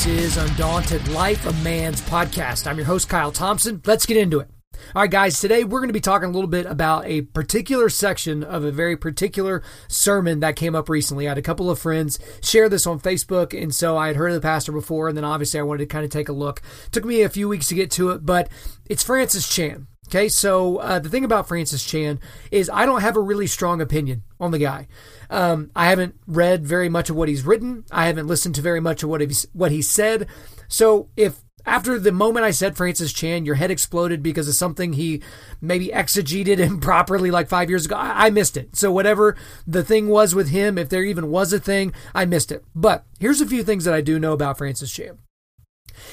This is Undaunted Life, a Man's podcast. I'm your host, Kyle Thompson. Let's get into it. All right, guys, today we're going to be talking a little bit about a particular section of a very particular sermon that came up recently. I had a couple of friends share this on Facebook, and so I had heard of the pastor before, and then obviously I wanted to kind of take a look. It took me a few weeks to get to it, but it's Francis Chan. Okay, so uh, the thing about Francis Chan is I don't have a really strong opinion on the guy. Um, I haven't read very much of what he's written. I haven't listened to very much of what he's what he said. So if after the moment I said Francis Chan, your head exploded because of something he maybe exegeted improperly like five years ago. I, I, missed it. So whatever the thing was with him, if there even was a thing, I missed it. But here's a few things that I do know about Francis Chan.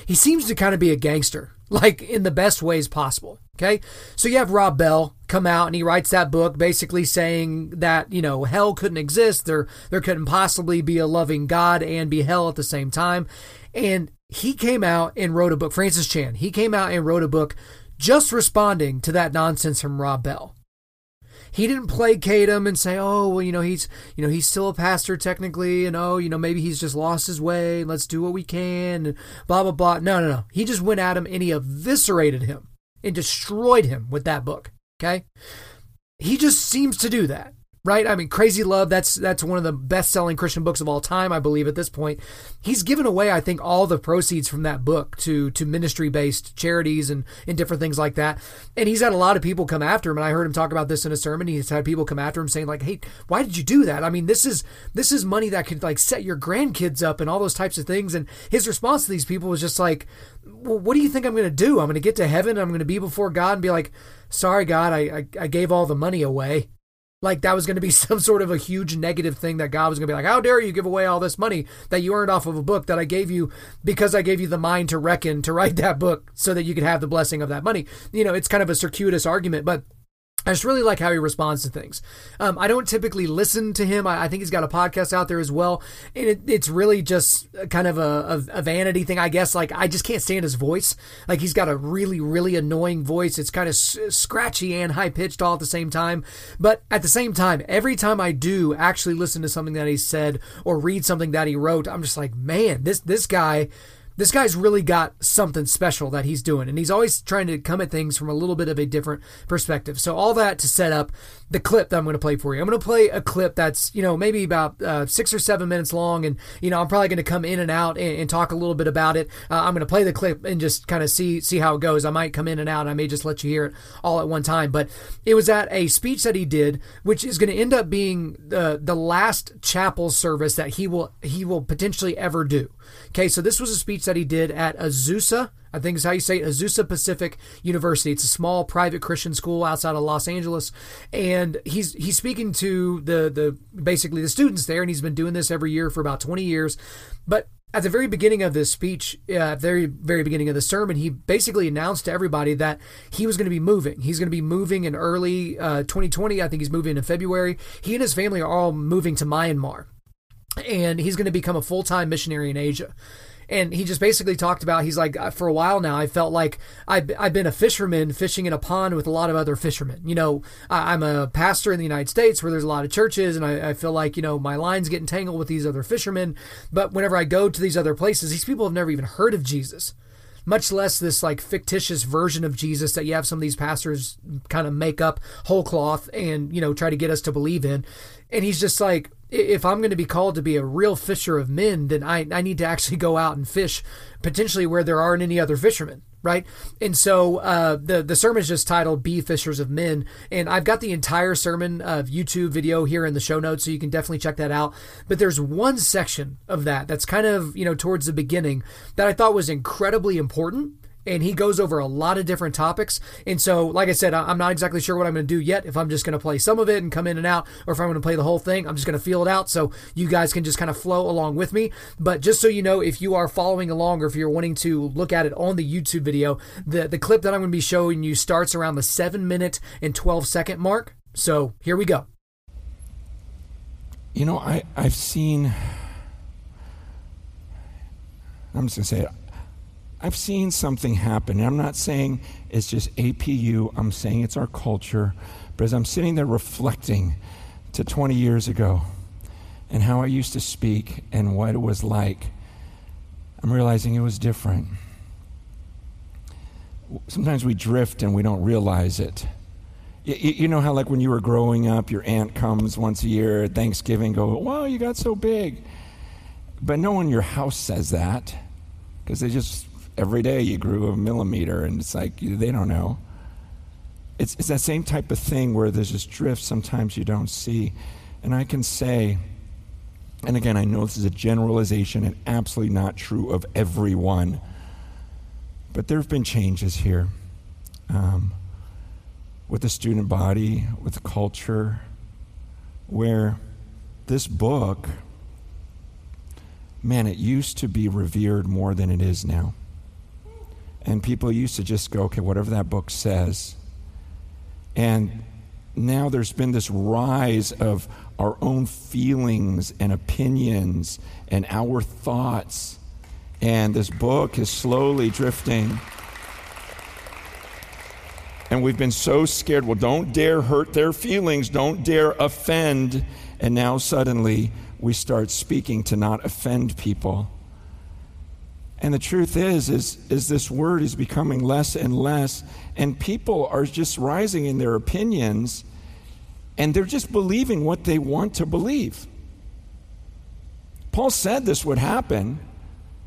He seems to kind of be a gangster, like in the best ways possible. Okay. So you have Rob Bell come out and he writes that book basically saying that, you know, hell couldn't exist. There, there couldn't possibly be a loving God and be hell at the same time. And he came out and wrote a book, Francis Chan, he came out and wrote a book just responding to that nonsense from Rob Bell. He didn't placate him and say, "Oh, well, you know, he's, you know, he's still a pastor technically, and oh, you know, maybe he's just lost his way. Let's do what we can." And blah blah blah. No, no, no. He just went at him and he eviscerated him and destroyed him with that book. Okay, he just seems to do that right? I mean, Crazy Love, that's that's one of the best-selling Christian books of all time, I believe at this point. He's given away, I think, all the proceeds from that book to to ministry-based charities and and different things like that. And he's had a lot of people come after him, and I heard him talk about this in a sermon. He's had people come after him saying like, "Hey, why did you do that? I mean, this is this is money that could like set your grandkids up and all those types of things." And his response to these people was just like, well, "What do you think I'm going to do? I'm going to get to heaven, I'm going to be before God and be like, "Sorry, God, I, I I gave all the money away." Like that was going to be some sort of a huge negative thing that God was going to be like, how dare you give away all this money that you earned off of a book that I gave you because I gave you the mind to reckon to write that book so that you could have the blessing of that money. You know, it's kind of a circuitous argument, but I just really like how he responds to things. Um, I don't typically listen to him. I, I, think he's got a podcast out there as well, and it, it's really just kind of a, a, a, vanity thing, I guess. Like I just can't stand his voice. Like he's got a really, really annoying voice. It's kind of s- scratchy and high pitched all at the same time. But at the same time, every time I do actually listen to something that he said or read something that he wrote, I'm just like, man, this this guy this guy's really got something special that he's doing, and he's always trying to come at things from a little bit of a different perspective. So, all that to set up the clip that I'm going to play for you. I'm going to play a clip that's, you know, maybe about uh, six or seven minutes long, and, you know, I'm probably going to come in and out and, and, talk a little bit about it. Uh, I'm going to play the clip and just kind of see see how it goes. I might come in and out. I may just let you hear it all at one time. But it was at a speech that he did, which is going to end up being the the last chapel service that he will he will potentially ever do. Okay, so this was a speech that he did at Azusa, I think is how you say it, Azusa Pacific University. It's a small private Christian school outside of Los Angeles, and he's he's speaking to the the basically the students there, and he's been doing this every year for about 20 years. But at the very beginning of this speech, uh, very very beginning of the sermon, he basically announced to everybody that he was going to be moving. He's going to be moving in early uh, 2020. I think he's moving in February. He and his family are all moving to Myanmar and he's going to become a full time missionary in Asia. And he just basically talked about he's like uh, for a while now I felt like I've, I've been a fisherman fishing in a pond with a lot of other fishermen. You know I'm a pastor in the United States where there's a lot of churches and I, I feel like you know my lines get entangled with these other fishermen. But whenever I go to these other places, these people have never even heard of Jesus much less this like fictitious version of Jesus that you have some of these pastors kind of make up whole cloth and you know try to get us to believe in. And he's just like, if I'm going to be called to be a real fisher of men, then I, I need to actually go out and fish potentially where there aren't any other fishermen, right? And so uh, the the sermon is just titled "Be Fishers of Men," and I've got the entire sermon of YouTube video here in the show notes, so you can definitely check that out. But there's one section of that that's kind of you know towards the beginning that I thought was incredibly important and he goes over a lot of different topics. And so, like I said, I'm not exactly sure what I'm going to do yet. If I'm just going to play some of it and come in and out, or if I'm going to play the whole thing, I'm just going to feel it out. So you guys can just kind of flow along with me. But just so you know, if you are following along, or if you're wanting to look at it on the YouTube video, the the clip that I'm going to be showing you starts around the seven minute and 12 second mark. So here we go. You know, I I've seen. I'm just going to say it. I've seen something happen. I'm not saying it's just APU, I'm saying it's our culture. But as I'm sitting there reflecting to 20 years ago and how I used to speak and what it was like, I'm realizing it was different. Sometimes we drift and we don't realize it. You, know how, like, when you were growing up, your aunt comes once a year at Thanksgiving, go, Wow, you got so big. But no one in your house says that because they just, every day you grew a millimeter, and it's like, they don't know. It's, it's that same type of thing where there's this drift sometimes you don't see. And I can say, and again, I know this is a generalization and absolutely not true of everyone, but there have been changes here. Um, with the student body, with the culture, where this book, man, it used to be revered more than it is now. And people used to just go, okay, whatever that book says. And now there's been this rise of our own feelings and opinions and our thoughts. And this book is slowly drifting and we've been so scared. Well, don't dare hurt their feelings, don't dare offend. And now suddenly we start speaking to not offend people. And the truth is, is, is this word is becoming less and less, and people are just rising in their opinions, and they're just believing what they want to believe. Paul said this would happen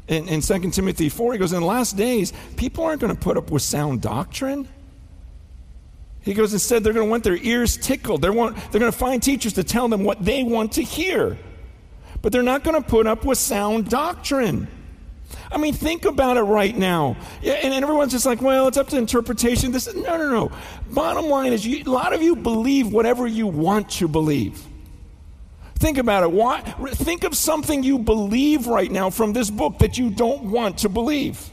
in, in 2 Timothy 4. He goes, In the last days, people aren't going to put up with sound doctrine. He goes, instead, they're going to want their ears tickled. They're, want, they're going to find teachers to tell them what they want to hear. But they're not going to put up with sound doctrine. I mean, think about it right now. And, everyone's just like, well, it's up to interpretation. This, no, no, no. Bottom line is, you, a lot of you believe whatever you want to believe. Think about it. Why, think of something you believe right now from this book that you don't want to believe.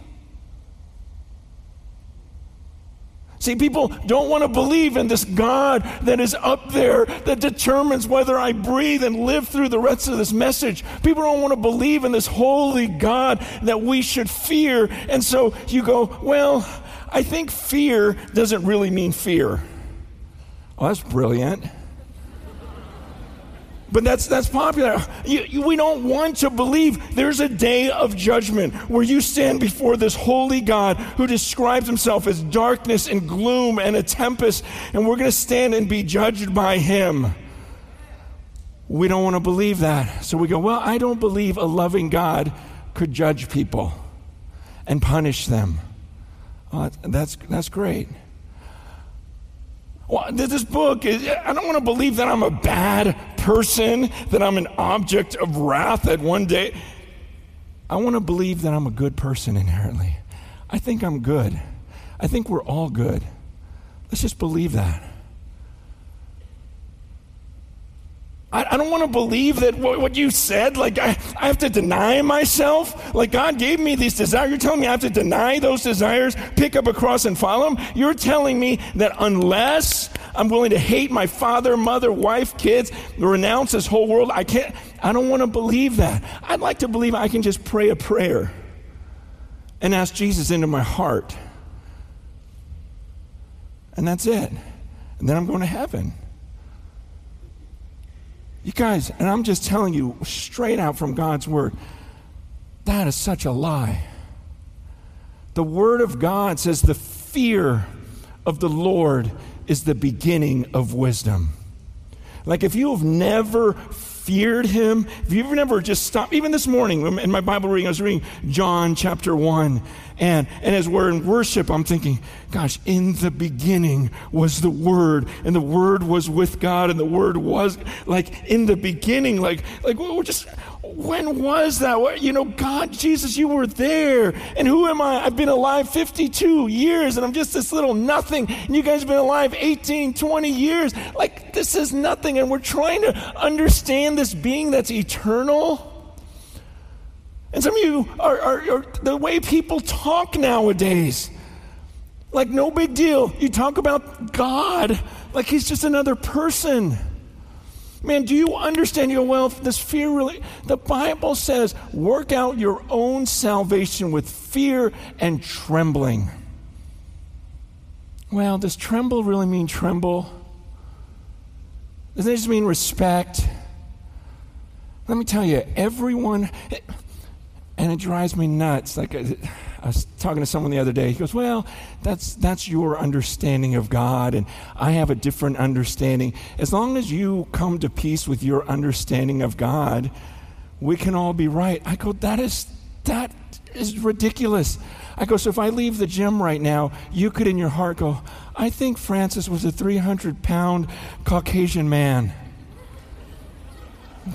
See, people don't want to believe in this God that is up there that determines whether I breathe and live through the rest of this message. People don't want to believe in this holy God that we should fear. And so you go, well, I think fear doesn't really mean fear. Oh, that's brilliant. But that's, that's popular. You, you, we don't want to believe there's a day of judgment where you stand before this holy God who describes himself as darkness and gloom and a tempest, and we're going to stand and be judged by him. We don't want to believe that. So we go, well, I don't believe a loving God could judge people and punish them. Oh, that's, that's great. Well, this book is, I don't want to believe that I'm a bad person, that I'm an object of wrath that one day. I want to believe that I'm a good person inherently. I think I'm good. I think we're all good. Let's just believe that. I, I don't want to believe that what, what you said, like I, I have to deny myself. Like God gave me these desires. You're telling me I have to deny those desires, pick up a cross and follow Him? You're telling me that unless I'm willing to hate my father, mother, wife, kids, renounce this whole world, I can't, I don't want to believe that. I'd like to believe I can just pray a prayer and ask Jesus into my heart. And that's it. And then I'm going to heaven. You guys, and I'm just telling you straight out from God's word, that is such a lie. The word of God says the fear of the Lord is the beginning of wisdom. Like if you have never feared him, if you've never just stopped, even this morning in my Bible reading, I was reading John chapter 1. And, and as we're in worship, I'm thinking, gosh, in the beginning was the Word, and the Word was with God, and the Word was like in the beginning, like, like we're just, when was that? You know, God, Jesus, you were there. And who am I? I've been alive 52 years and I'm just this little nothing. And you guys have been alive 18, 20 years. Like, this is nothing. And we're trying to understand this being that's eternal. And some of you are, are, are the way people talk nowadays. Like, no big deal. You talk about God like he's just another person. Man, do you understand? You go, well, this fear really, the Bible says, work out your own salvation with fear and trembling. Well, does tremble really mean tremble? Does it just mean respect? Let me tell you, everyone, And it drives me nuts. Like I, I was talking to someone the other day. He goes, "Well, that's that's your understanding of God, and I have a different understanding. As long as you come to peace with your understanding of God, we can all be right." I go, "That is that is ridiculous." I go, "So if I leave the gym right now, you could in your heart go, I think Francis was a 300 pound Caucasian man."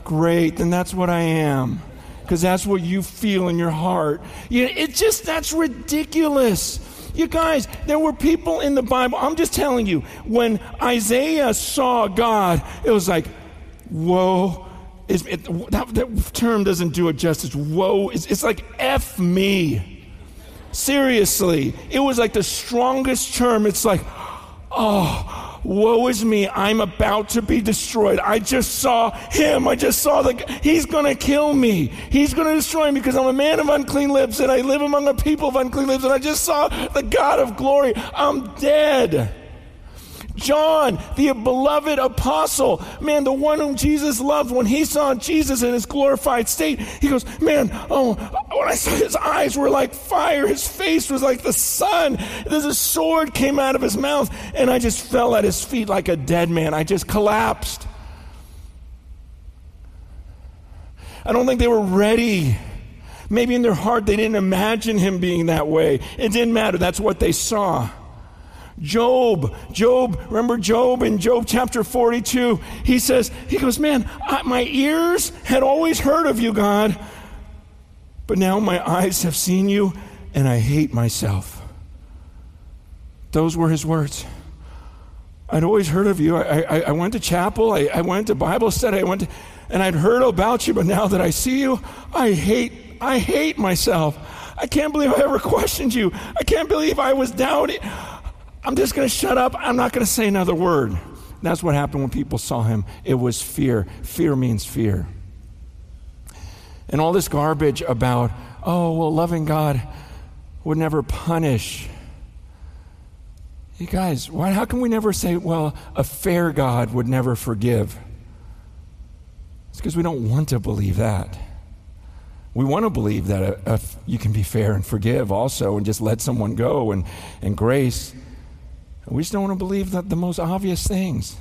Great, then that's what I am because that's what you feel in your heart. You, it just, that's ridiculous. You guys, there were people in the Bible. I'm just telling you, when Isaiah saw God, it was like, whoa. It, that, that, term doesn't do it justice. Whoa. It's, it's like F me. Seriously. It was like the strongest term. It's like, oh, Woe is me, I'm about to be destroyed. I just saw him. I just saw the. He's going to kill me. He's going to destroy me because I'm a man of unclean lips and I live among a people of unclean lips and I just saw the God of glory. I'm dead. John, the beloved apostle, man, the one whom Jesus loved, when he saw Jesus in his glorified state, he goes, Man, oh, when I saw his eyes were like fire, his face was like the sun. There's a sword came out of his mouth, and I just fell at his feet like a dead man. I just collapsed. I don't think they were ready. Maybe in their heart they didn't imagine him being that way. It didn't matter. That's what they saw. Job, Job, remember Job in Job chapter 42? He says, He goes, Man, I, my ears had always heard of you, God, but now my eyes have seen you, and I hate myself. Those were his words. I'd always heard of you. I, I, I went to chapel, I, I went to Bible study, I went to, and I'd heard about you, but now that I see you, I hate, I hate myself. I can't believe I ever questioned you. I can't believe I was doubting. I'm just going to shut up. I'm not going to say another word. That's what happened when people saw him. It was fear. Fear means fear. And all this garbage about, oh, well, loving God would never punish. You guys, why, how can we never say, well, a fair God would never forgive? It's because we don't want to believe that. We want to believe that a, a, you can be fair and forgive also and just let someone go and, and grace. We just don't want to believe that the most obvious things.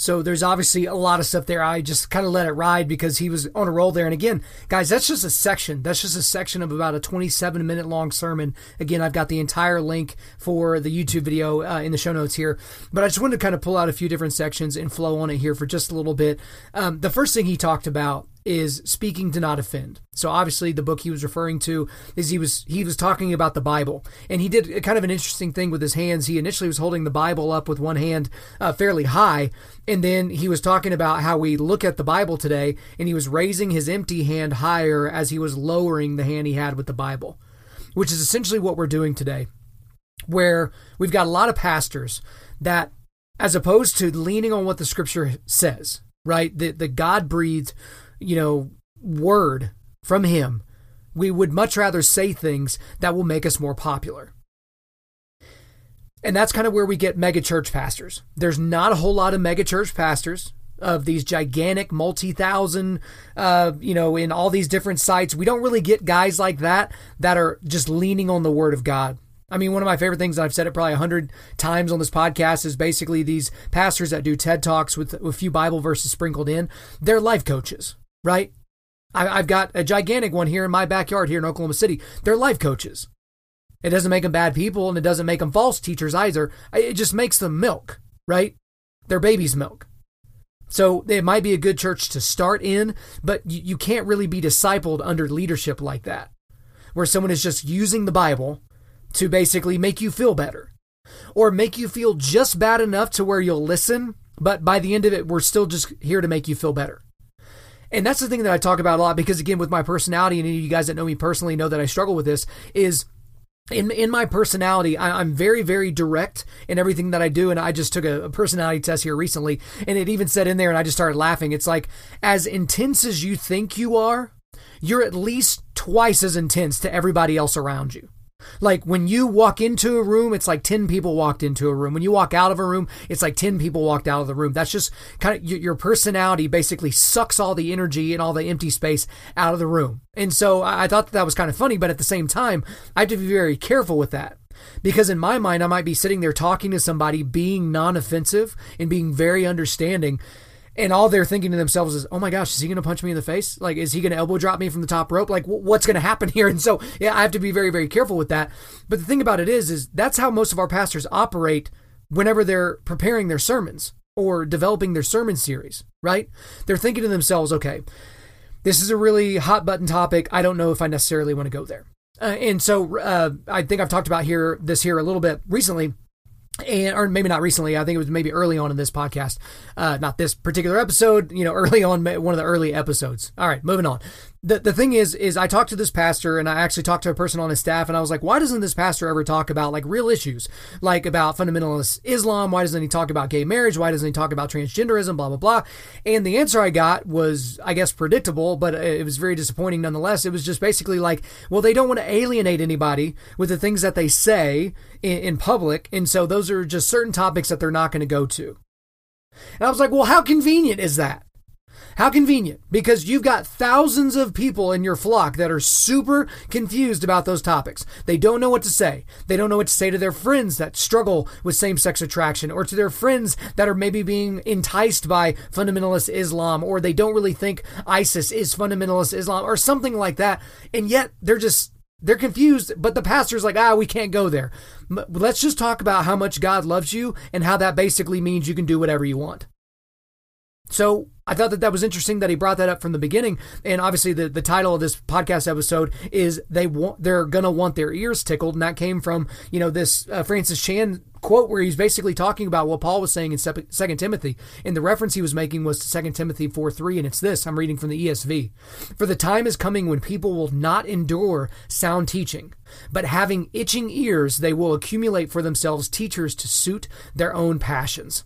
So there's obviously a lot of stuff there. I just kind of let it ride because he was on a roll there. And again, guys, that's just a section. That's just a section of about a 27 minute long sermon. Again, I've got the entire link for the YouTube video uh, in the show notes here. But I just wanted to kind of pull out a few different sections and flow on it here for just a little bit. Um, the first thing he talked about is speaking to not offend. So obviously the book he was referring to is he was he was talking about the Bible and he did kind of an interesting thing with his hands. He initially was holding the Bible up with one hand uh, fairly high and then he was talking about how we look at the Bible today and he was raising his empty hand higher as he was lowering the hand he had with the Bible, which is essentially what we're doing today. Where we've got a lot of pastors that as opposed to leaning on what the scripture says, right? The the God breathed you know, word from him, we would much rather say things that will make us more popular. And that's kind of where we get megachurch pastors. There's not a whole lot of megachurch pastors of these gigantic multi-thousand uh, you know in all these different sites we don't really get guys like that that are just leaning on the word of god I mean, one of my favorite things, I've said it probably a hundred times on this podcast, is basically these pastors that do TED Talks with a few Bible verses sprinkled in. They're life coaches right? I, have got a gigantic one here in my backyard here in Oklahoma City. They're life coaches. It doesn't make them bad people and it doesn't make them false teachers either. It just makes them milk, right? They're baby's milk. So it might be a good church to start in, but you, you can't really be discipled under leadership like that, where someone is just using the Bible to basically make you feel better or make you feel just bad enough to where you'll listen, but by the end of it, we're still just here to make you feel better. And that's the thing that I talk about a lot because again, with my personality, and you guys that know me personally know that I struggle with this is in in my personality, I, am very very direct in everything that I do, and I just took a, a, personality test here recently, and it even said in there, and I just started laughing. It's like as intense as you think you are, you're at least twice as intense to everybody else around you. Like when you walk into a room, it's like 10 people walked into a room. When you walk out of a room, it's like 10 people walked out of the room. That's just kind of your personality basically sucks all the energy and all the empty space out of the room. And so I thought that, that was kind of funny, but at the same time, I have to be very careful with that. Because in my mind, I might be sitting there talking to somebody, being non offensive and being very understanding and all they're thinking to themselves is, "Oh my gosh, is he going to punch me in the face? Like, is he going to elbow drop me from the top rope? Like, w- what's going to happen here?" And so, yeah, I have to be very, very careful with that. But the thing about it is, is that's how most of our pastors operate whenever they're preparing their sermons or developing their sermon series. Right? They're thinking to themselves, "Okay, this is a really hot button topic. I don't know if I necessarily want to go there." Uh, and so, uh, I think I've talked about here this here a little bit recently and or maybe not recently. I think it was maybe early on in this podcast, uh, not this particular episode. You know, early on, one of the early episodes. All right, moving on the, the thing is is I talked to this pastor and I actually talked to a person on his staff and I was like, why doesn't this pastor ever talk about like real issues like about fundamentalist Islam? Why doesn't he talk about gay marriage? Why doesn't he talk about transgenderism? Blah blah blah. And the answer I got was, I guess, predictable, but it was very disappointing nonetheless. It was just basically like, well, they don't want to alienate anybody with the things that they say in, in public, and so those are just certain topics that they're not going to go to. And I was like, well, how convenient is that? How convenient, because you've got thousands of people in your flock that are super confused about those topics. They don't know what to say. They don't know what to say to their friends that struggle with same sex attraction, or to their friends that are maybe being enticed by fundamentalist Islam, or they don't really think ISIS is fundamentalist Islam, or something like that. And yet they're just they're confused, but the pastor's like, ah, we can't go there. Let's just talk about how much God loves you and how that basically means you can do whatever you want. So I thought that that was interesting that he brought that up from the beginning. And obviously, the, the title of this podcast episode is they want they're gonna want their ears tickled, and that came from you know this uh, Francis Chan quote where he's basically talking about what Paul was saying in Second Timothy. And the reference he was making was to Second Timothy four three, and it's this. I'm reading from the ESV. For the time is coming when people will not endure sound teaching, but having itching ears, they will accumulate for themselves teachers to suit their own passions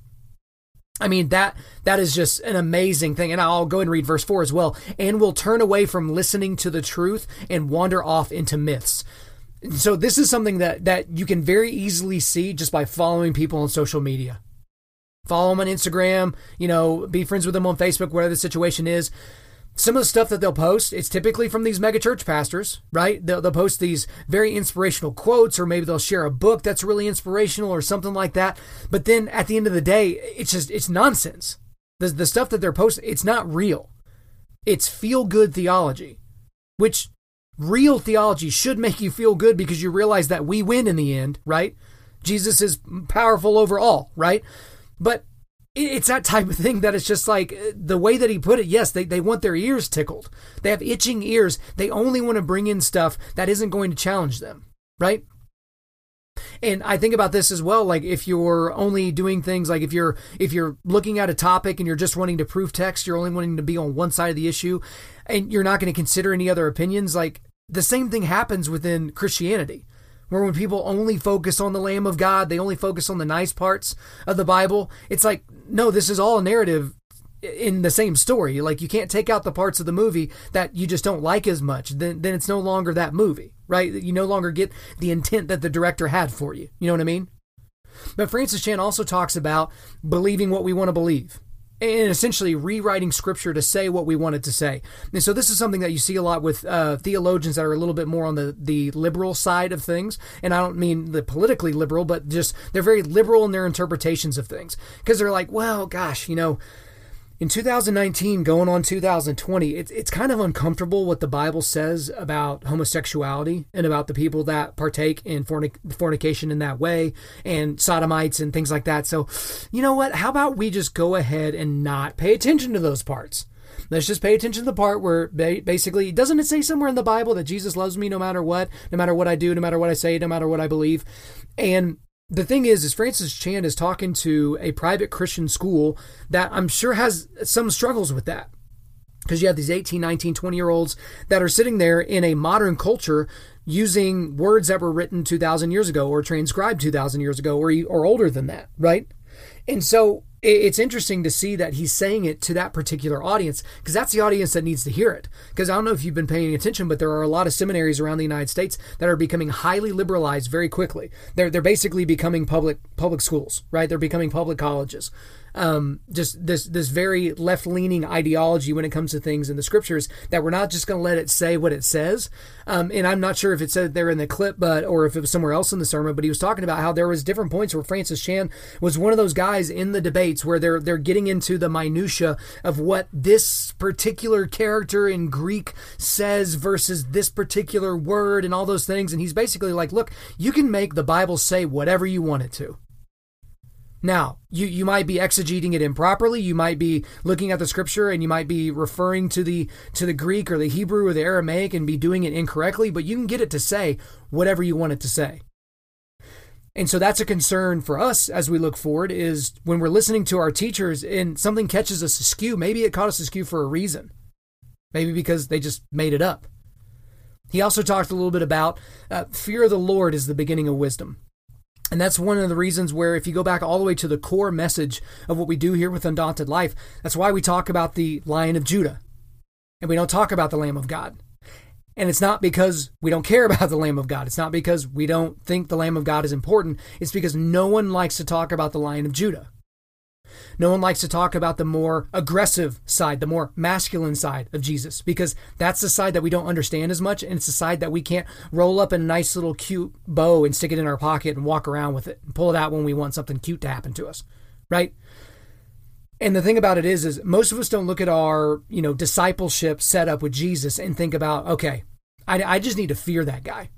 I mean that that is just an amazing thing and I'll go and read verse 4 as well and will turn away from listening to the truth and wander off into myths. So this is something that that you can very easily see just by following people on social media. Follow them on Instagram, you know, be friends with them on Facebook whatever the situation is some of the stuff that they'll post, it's typically from these megachurch pastors, right? They'll, they'll post these very inspirational quotes, or maybe they'll share a book that's really inspirational or something like that. But then at the end of the day, it's just, it's nonsense. The, the stuff that they're posting, it's not real. It's feel good theology, which real theology should make you feel good because you realize that we win in the end, right? Jesus is powerful over all, right? But it's that type of thing that it's just like uh, the way that he put it. Yes, they, they want their ears tickled. They have itching ears. They only want to bring in stuff that isn't going to challenge them, right? And I think about this as well. Like if you're only doing things like if you're if you're looking at a topic and you're just wanting to prove text, you're only wanting to be on one side of the issue, and you're not going to consider any other opinions. Like the same thing happens within Christianity where when people only focus on the Lamb of God, they only focus on the nice parts of the Bible. It's like, no, this is all a narrative in the same story. Like you can't take out the parts of the movie that you just don't like as much. Then then it's no longer that movie, right? You no longer get the intent that the director had for you. You know what I mean? But Francis Chan also talks about believing what we want to believe and essentially rewriting scripture to say what we want it to say. And so this is something that you see a lot with uh, theologians that are a little bit more on the, the liberal side of things. And I don't mean the politically liberal, but just they're very liberal in their interpretations of things because they're like, well, gosh, you know, in 2019 going on 2020 it's, it's kind of uncomfortable what the bible says about homosexuality and about the people that partake in fornic- fornication in that way and sodomites and things like that. So you know what? How about we just go ahead and not pay attention to those parts? Let's just pay attention to the part where basically, doesn't it say somewhere in the Bible that Jesus loves me no matter what, no matter what I do, no matter what I say, no matter what I believe? And the thing is, is Francis Chan is talking to a private Christian school that I'm sure has some struggles with that. Because you have these 18, 19, 20 year olds that are sitting there in a modern culture using words that were written 2,000 years ago or transcribed 2,000 years ago or, or older than that, right? And so it's interesting to see that he's saying it to that particular audience because that's the audience that needs to hear it. Because I don't know if you've been paying attention, but there are a lot of seminaries around the United States that are becoming highly liberalized very quickly. They're they're basically becoming public public schools, right? They're becoming public colleges um, just this this very left leaning ideology when it comes to things in the scriptures that we're not just going to let it say what it says. Um, and I'm not sure if it said there in the clip, but or if it was somewhere else in the sermon. But he was talking about how there was different points where Francis Chan was one of those guys in the debates where they're they're getting into the minutia of what this particular character in Greek says versus this particular word and all those things. And he's basically like, look, you can make the Bible say whatever you want it to. Now, you, you might be exegeting it improperly. You might be looking at the scripture and you might be referring to the to the Greek or the Hebrew or the Aramaic and be doing it incorrectly, but you can get it to say whatever you want it to say. And so that's a concern for us as we look forward is when we're listening to our teachers and something catches us askew, maybe it caught us askew for a reason. Maybe because they just made it up. He also talked a little bit about uh, fear of the Lord is the beginning of wisdom. And that's one of the reasons where, if you go back all the way to the core message of what we do here with Undaunted Life, that's why we talk about the Lion of Judah. And we don't talk about the Lamb of God. And it's not because we don't care about the Lamb of God. It's not because we don't think the Lamb of God is important. It's because no one likes to talk about the Lion of Judah. No one likes to talk about the more aggressive side, the more masculine side of Jesus, because that's the side that we don't understand as much. And it's the side that we can't roll up in a nice little cute bow and stick it in our pocket and walk around with it and pull it out when we want something cute to happen to us. Right? And the thing about it is, is most of us don't look at our, you know, discipleship setup with Jesus and think about, okay, I, I just need to fear that guy.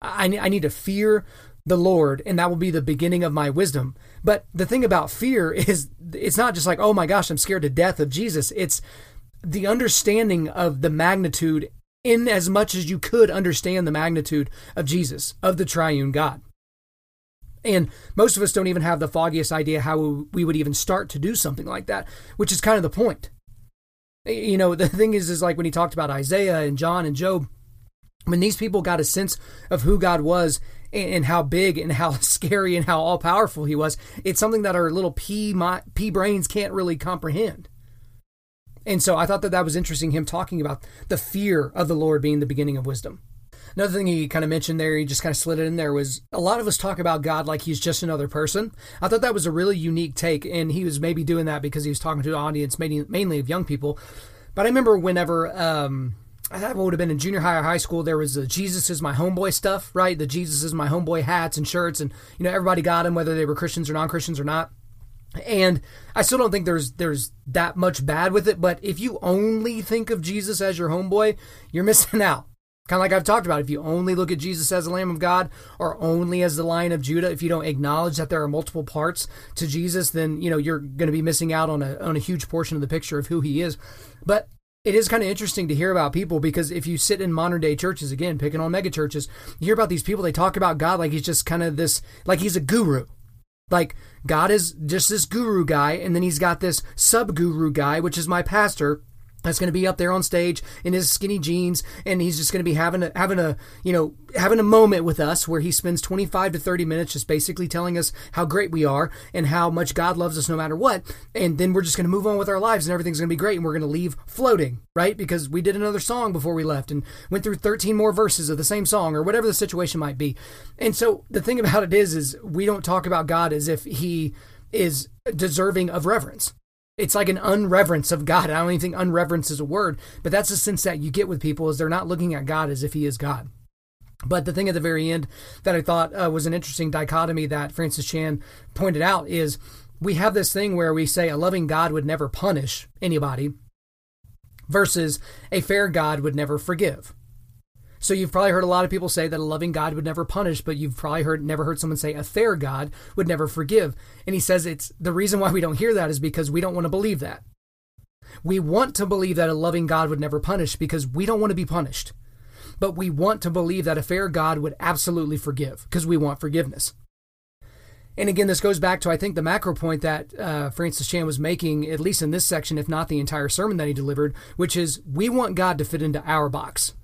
I, I need to fear the Lord, and that will be the beginning of my wisdom. But the thing about fear is it's not just like, oh my gosh, I'm scared to death of Jesus. It's the understanding of the magnitude in as much as you could understand the magnitude of Jesus, of the triune God. And most of us don't even have the foggiest idea how we would even start to do something like that, which is kind of the point. You know, the thing is, is like when he talked about Isaiah and John and Job, when these people got a sense of who God was and how big and how scary and how all powerful he was, it's something that our little pea, pea brains can't really comprehend. And so I thought that that was interesting, him talking about the fear of the Lord being the beginning of wisdom. Another thing he kind of mentioned there, he just kind of slid it in there, was a lot of us talk about God like he's just another person. I thought that was a really unique take, and he was maybe doing that because he was talking to an audience mainly, mainly of young people. But I remember whenever um, that would have been in junior high or high school. There was the Jesus is my homeboy stuff, right? The Jesus is my homeboy hats and shirts, and you know everybody got them, whether they were Christians or non Christians or not. And I still don't think there's there's that much bad with it. But if you only think of Jesus as your homeboy, you're missing out. Kind of like I've talked about, if you only look at Jesus as the Lamb of God or only as the Lion of Judah, if you don't acknowledge that there are multiple parts to Jesus, then you know you're going to be missing out on a on a huge portion of the picture of who He is. But it is kind of interesting to hear about people because if you sit in modern day churches, again, picking on mega churches, you hear about these people, they talk about God like he's just kind of this, like he's a guru. Like God is just this guru guy, and then he's got this sub guru guy, which is my pastor, that's going to be up there on stage in his skinny jeans and he's just going to be having a having a you know having a moment with us where he spends 25 to 30 minutes just basically telling us how great we are and how much God loves us no matter what and then we're just going to move on with our lives and everything's going to be great and we're going to leave floating right? Because we did another song before we left and went through 13 more verses of the same song or whatever the situation might be. And so the thing about it is is we don't talk about God as if he is deserving of reverence it's like an unreverence of God. I don't even think unreverence is a word, but that's the sense that you get with people is they're not looking at God as if He is God. But the thing at the very end that I thought uh, was an interesting dichotomy that Francis Chan pointed out is we have this thing where we say a loving God would never punish anybody versus a fair God would never forgive. So you've probably heard a lot of people say that a loving God would never punish, but you've probably heard never heard someone say a fair God would never forgive. And he says it's the reason why we don't hear that is because we don't want to believe that. We want to believe that a loving God would never punish because we don't want to be punished. But we want to believe that a fair God would absolutely forgive because we want forgiveness. And again, this goes back to, I think, the macro point that uh, Francis Chan was making, at least in this section, if not the entire sermon that he delivered, which is we want God to fit into our box.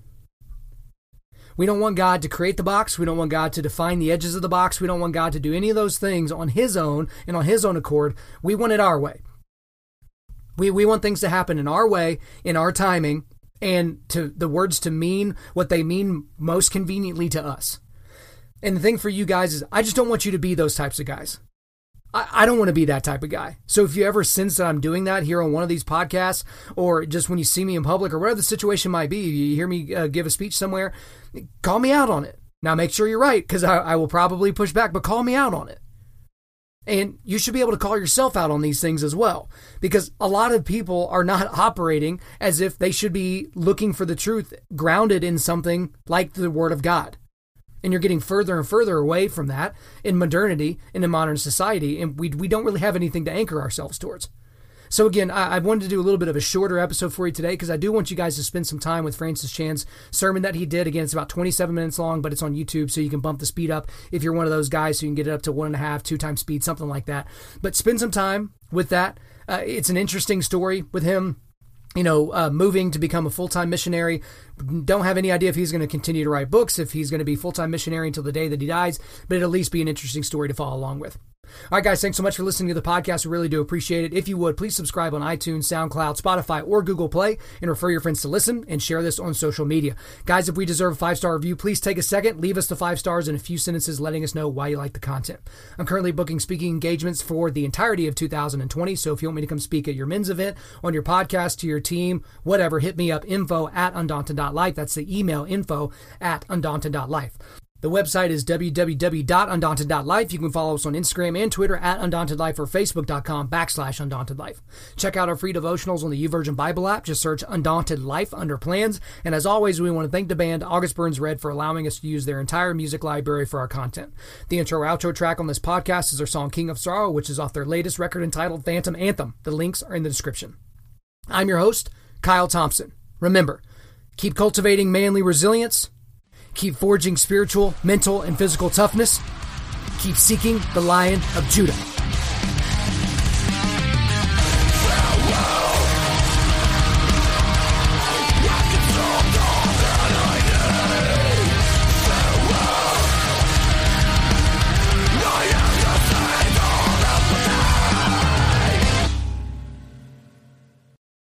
We don't want God to create the box. We don't want God to define the edges of the box. We don't want God to do any of those things on His own and on His own accord. We want it our way. We, we want things to happen in our way, in our timing, and to the words to mean what they mean most conveniently to us. And the thing for you guys is, I just don't want you to be those types of guys. I, I don't want to be that type of guy. So if you ever sense that I'm doing that here on one of these podcasts, or just when you see me in public, or whatever the situation might be, you hear me uh, give a speech somewhere, call me out on it. Now make sure you're right, because I, I will probably push back, but call me out on it. And you should be able to call yourself out on these things as well. Because a lot of people are not operating as if they should be looking for the truth grounded in something like the Word of God. And you're getting further and further away from that in modernity and in modern society. And we, we don't really have anything to anchor ourselves towards. So again, I, I, wanted to do a little bit of a shorter episode for you today because I do want you guys to spend some time with Francis Chan's sermon that he did. Again, it's about 27 minutes long, but it's on YouTube, so you can bump the speed up if you're one of those guys so you can get it up to one and a half, two times speed, something like that. But spend some time with that. Uh, it's an interesting story with him you know, uh, moving to become a full time missionary. Don't have any idea if he's going to continue to write books, if he's going to be full time missionary until the day that he dies, but it'll at least be an interesting story to follow along with. All right, guys, thanks so much for listening to the podcast. We really do appreciate it. If you would, please subscribe on iTunes, SoundCloud, Spotify, or Google Play and refer your friends to listen and share this on social media. Guys, if we deserve a five star review, please take a second, leave us the five stars and a few sentences letting us know why you like the content. I'm currently booking speaking engagements for the entirety of 2020, so if you want me to come speak at your men's event, on your podcast, to your team, whatever, hit me up info at undaunted.life. That's the email info at undaunted.life. The website is www.undaunted.life. You can follow us on Instagram and Twitter at undauntedlife or facebook.com backslash undauntedlife. Check out our free devotionals on the YouVersion Bible app. Just search Undaunted Life under plans. And as always, we want to thank the band August Burns Red for allowing us to use their entire music library for our content. The intro outro track on this podcast is their song King of Sorrow, which is off their latest record entitled Phantom Anthem. The links are in the description. I'm your host, Kyle Thompson. Remember, keep cultivating manly resilience Keep forging spiritual, mental, and physical toughness. Keep seeking the Lion of Judah.